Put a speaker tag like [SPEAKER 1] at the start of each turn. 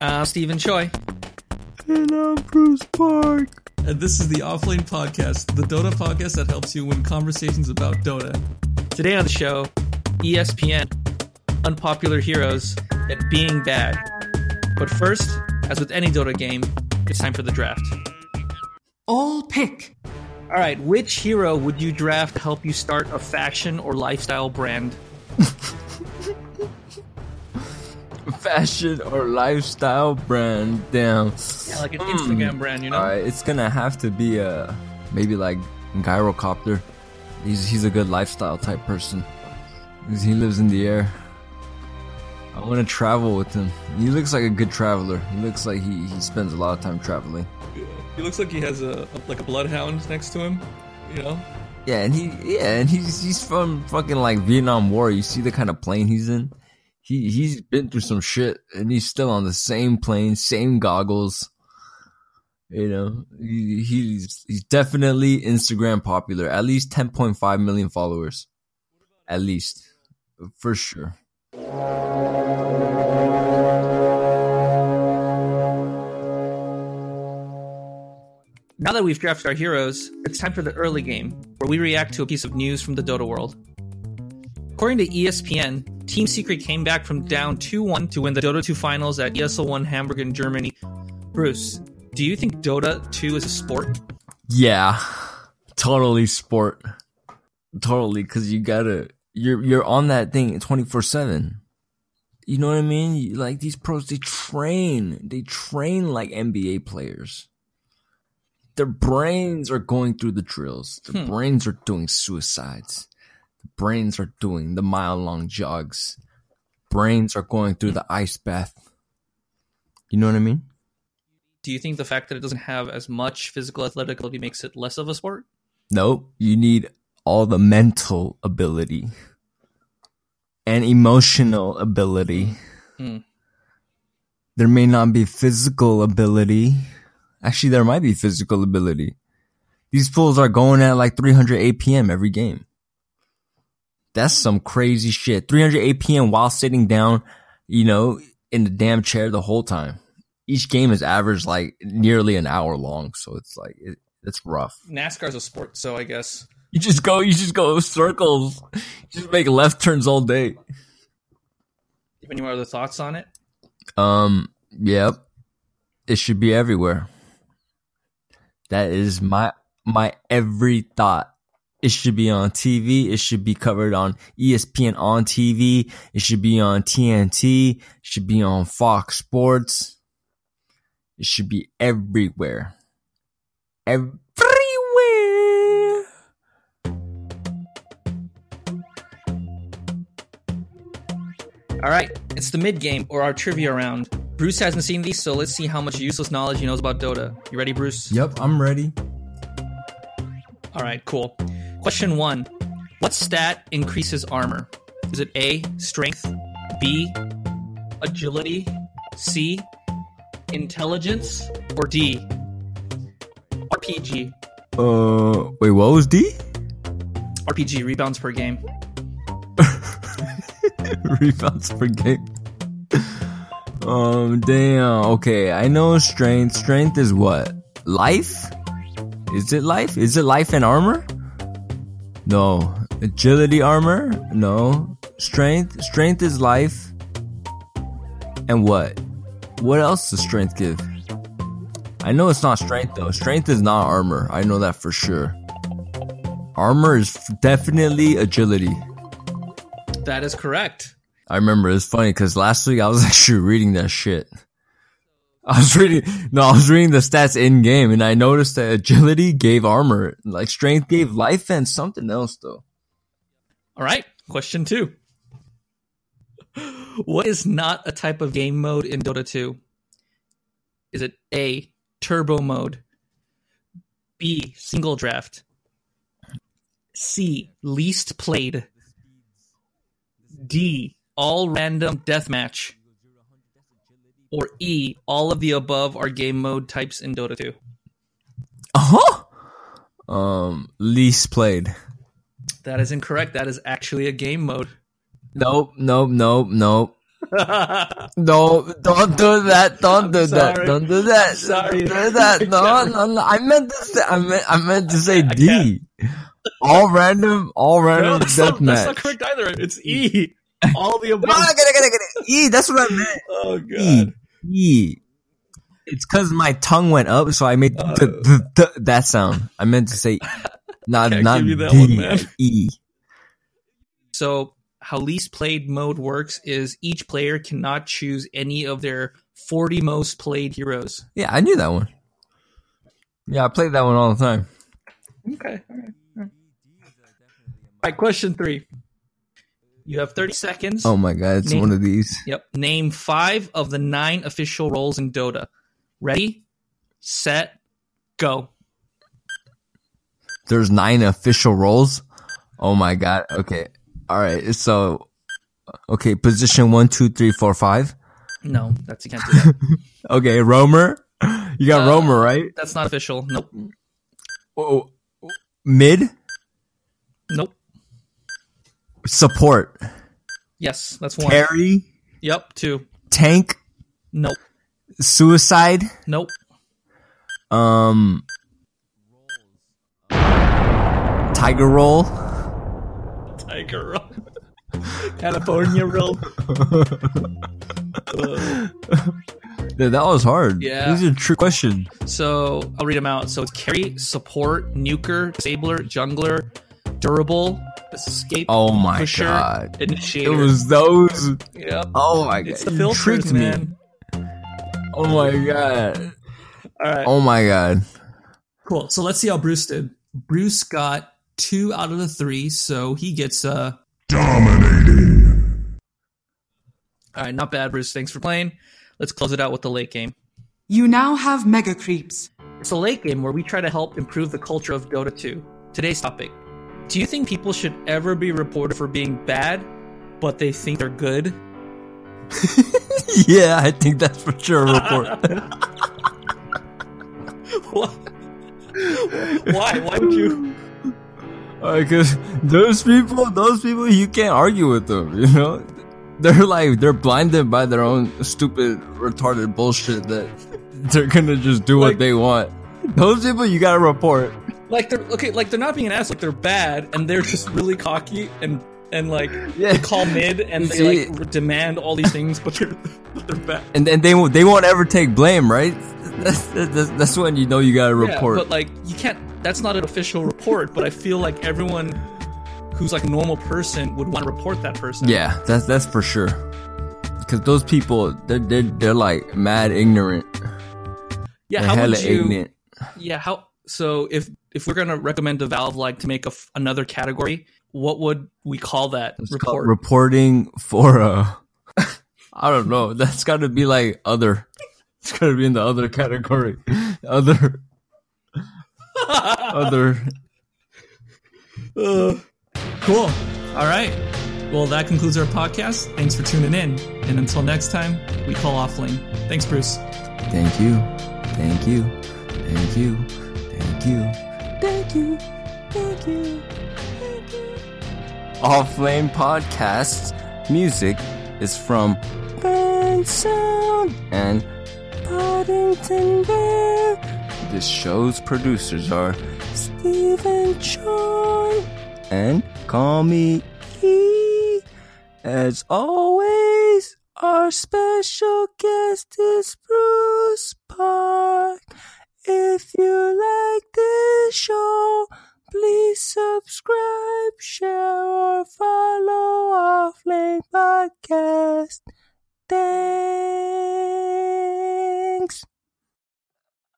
[SPEAKER 1] I'm Steven Choi.
[SPEAKER 2] And I'm Bruce Park.
[SPEAKER 3] And this is the Offlane Podcast, the Dota podcast that helps you win conversations about Dota.
[SPEAKER 1] Today on the show, ESPN, unpopular heroes, and being bad. But first, as with any Dota game, it's time for the draft.
[SPEAKER 4] All pick.
[SPEAKER 1] All right, which hero would you draft to help you start a fashion or lifestyle brand?
[SPEAKER 2] Fashion or lifestyle brand. Damn.
[SPEAKER 1] Yeah, like an Instagram hmm. brand, you know?
[SPEAKER 2] All right, it's gonna have to be a maybe like Gyrocopter. He's he's a good lifestyle type person. He lives in the air. I want to travel with him. He looks like a good traveler. He looks like he, he spends a lot of time traveling.
[SPEAKER 3] He looks like he has a, like a bloodhound next to him, you know?
[SPEAKER 2] Yeah, and he yeah, and he's he's from fucking like Vietnam War. You see the kind of plane he's in. He he's been through some shit, and he's still on the same plane, same goggles. You know, he, he's he's definitely Instagram popular. At least ten point five million followers, at least for sure.
[SPEAKER 1] Now that we've drafted our heroes, it's time for the early game, where we react to a piece of news from the Dota world. According to ESPN, Team Secret came back from down 2 1 to win the Dota 2 finals at ESL 1 Hamburg in Germany. Bruce, do you think Dota 2 is a sport?
[SPEAKER 2] Yeah, totally sport, totally. Because you gotta you're you're on that thing twenty four seven. You know what I mean? Like these pros, they train. They train like NBA players. Their brains are going through the drills. Their hmm. brains are doing suicides. Brains are doing the mile long jogs. Brains are going through the ice bath. You know what I mean?
[SPEAKER 1] Do you think the fact that it doesn't have as much physical athletic ability makes it less of a sport?
[SPEAKER 2] Nope. You need all the mental ability and emotional ability.
[SPEAKER 1] Hmm.
[SPEAKER 2] There may not be physical ability. Actually, there might be physical ability. These fools are going at like 300 APM every game. That's some crazy shit. 300 APM while sitting down, you know, in the damn chair the whole time. Each game is average like nearly an hour long, so it's like it, it's rough.
[SPEAKER 1] NASCAR's a sport, so I guess.
[SPEAKER 2] You just go, you just go circles. You just make left turns all day.
[SPEAKER 1] Any more other thoughts on it?
[SPEAKER 2] Um, yep. It should be everywhere. That is my, my every thought. It should be on TV. It should be covered on ESPN on TV. It should be on TNT. It should be on Fox Sports. It should be everywhere. Everywhere.
[SPEAKER 1] All right, it's the mid game or our trivia round. Bruce hasn't seen these, so let's see how much useless knowledge he knows about Dota. You ready, Bruce?
[SPEAKER 2] Yep, I'm ready.
[SPEAKER 1] All right, cool. Question one What stat increases armor? Is it A, strength, B, agility, C, intelligence, or D, RPG?
[SPEAKER 2] Uh, wait, what was D?
[SPEAKER 1] RPG, rebounds per game.
[SPEAKER 2] rebounds per game. Um, damn. Okay, I know strength. Strength is what? Life? Is it life? Is it life and armor? No. Agility armor? No. Strength? Strength is life. And what? What else does strength give? I know it's not strength though. Strength is not armor. I know that for sure. Armor is definitely agility.
[SPEAKER 1] That is correct.
[SPEAKER 2] I remember it's funny because last week I was actually reading that shit. I was reading, no, I was reading the stats in game and I noticed that agility gave armor, like strength gave life and something else though.
[SPEAKER 1] All right, question two. What is not a type of game mode in Dota 2? Is it A, turbo mode, B, single draft, C, least played, D, all random deathmatch, or E, all of the above are game mode types in Dota 2?
[SPEAKER 2] Uh huh. Um, least played.
[SPEAKER 1] That is incorrect. That is actually a game mode.
[SPEAKER 2] Nope, nope, nope, nope. No, don't do that. Don't do that. Don't do that.
[SPEAKER 1] sorry.
[SPEAKER 2] Don't do that. No, no, no. I meant to say. I meant. I meant to say D. All random. All
[SPEAKER 1] No,
[SPEAKER 2] random
[SPEAKER 1] that's, not, that's not correct either. It's E. All the
[SPEAKER 2] No,
[SPEAKER 1] above.
[SPEAKER 2] I get it, get it, get it. E. That's what I meant.
[SPEAKER 1] Oh
[SPEAKER 2] E.
[SPEAKER 1] god.
[SPEAKER 2] E. It's because my tongue went up, so I made the, the, uh. the, that sound. I meant to say, not
[SPEAKER 1] Can't
[SPEAKER 2] not
[SPEAKER 1] give you that
[SPEAKER 2] D,
[SPEAKER 1] one, man.
[SPEAKER 2] E.
[SPEAKER 1] So how least played mode works is each player cannot choose any of their 40 most played heroes.
[SPEAKER 2] Yeah, I knew that one. Yeah, I played that one all the time.
[SPEAKER 1] Okay. All right. All right. All right, question three. You have 30 seconds.
[SPEAKER 2] Oh my god, it's
[SPEAKER 1] Name-
[SPEAKER 2] one of these.
[SPEAKER 1] Yep. Name five of the nine official roles in Dota. Ready, set, go.
[SPEAKER 2] There's nine official roles. Oh my god. Okay. All right. So, okay. Position one, two, three, four, five.
[SPEAKER 1] No, that's you can't do that.
[SPEAKER 2] Okay. Roamer. You got
[SPEAKER 1] Uh,
[SPEAKER 2] Roamer, right?
[SPEAKER 1] That's not official. Nope.
[SPEAKER 2] Oh, mid
[SPEAKER 1] Nope.
[SPEAKER 2] Support.
[SPEAKER 1] Yes, that's one.
[SPEAKER 2] Carry.
[SPEAKER 1] Yep. Two.
[SPEAKER 2] Tank.
[SPEAKER 1] Nope.
[SPEAKER 2] Suicide.
[SPEAKER 1] Nope.
[SPEAKER 2] Um. Tiger roll.
[SPEAKER 1] Tiger roll. California roll. Uh,
[SPEAKER 2] Dude, that was hard.
[SPEAKER 1] Yeah.
[SPEAKER 2] These are trick questions.
[SPEAKER 1] so I'll read them out. So it's carry, support, nuker, disabler, jungler, durable, escape,
[SPEAKER 2] Oh my
[SPEAKER 1] pusher,
[SPEAKER 2] god. It was those.
[SPEAKER 1] yep.
[SPEAKER 2] Oh my god.
[SPEAKER 1] It's the
[SPEAKER 2] You
[SPEAKER 1] filters,
[SPEAKER 2] tricked me.
[SPEAKER 1] man.
[SPEAKER 2] Oh my god.
[SPEAKER 1] All right.
[SPEAKER 2] Oh my god.
[SPEAKER 3] Cool. So let's see how Bruce did. Bruce got two out of the three, so he gets a uh dominating.
[SPEAKER 1] All right, not bad, Bruce. Thanks for playing. Let's close it out with the late game.
[SPEAKER 4] You now have Mega Creeps.
[SPEAKER 1] It's a late game where we try to help improve the culture of Dota 2. Today's topic Do you think people should ever be reported for being bad, but they think they're good?
[SPEAKER 2] Yeah, I think that's for sure a report.
[SPEAKER 1] What? Why? Why would you?
[SPEAKER 2] Because those people, those people, you can't argue with them. You know, they're like they're blinded by their own stupid, retarded bullshit that they're gonna just do
[SPEAKER 1] Like-
[SPEAKER 2] what they want. Those people, you gotta report.
[SPEAKER 1] Like they're okay. Like they're not being an ass. Like they're bad, and they're just really cocky and and like
[SPEAKER 2] Yeah.
[SPEAKER 1] they call mid and they
[SPEAKER 2] see-
[SPEAKER 1] like demand all these things, but they're but they're bad.
[SPEAKER 2] and then they won't, they won't ever take blame, right? That's, that's, that's when you know you gotta report.
[SPEAKER 1] Yeah, but like you can't. That's not an official report. But I feel like everyone who's like a normal person would want to report that person.
[SPEAKER 2] yeah, that's that's for sure. Because those people, they're, they're they're like mad ignorant.
[SPEAKER 1] Yeah.
[SPEAKER 2] They're
[SPEAKER 1] How would you?
[SPEAKER 2] ignorant.
[SPEAKER 1] Yeah. How? So if if we're gonna recommend to Valve like to make a f another category, what would we call that
[SPEAKER 2] It's
[SPEAKER 1] report?
[SPEAKER 2] reporting for a. I don't know. That's got to be like other. It's got to be in the other category. Other. other.
[SPEAKER 3] cool. All right. Well, that concludes our podcast. Thanks for tuning in. And until next time, we call off lane. Thanks, Bruce.
[SPEAKER 2] Thank you. Thank you. Thank you. Thank you. Thank you. Thank you. Thank you. Offlane Podcast's music is from Bensound and Paddington Bear. This show's producers are Stephen John and Call Me E. As always, our special guest is Bruce Park. If you like this show, please subscribe, share, or follow Offlane Podcast. Thanks.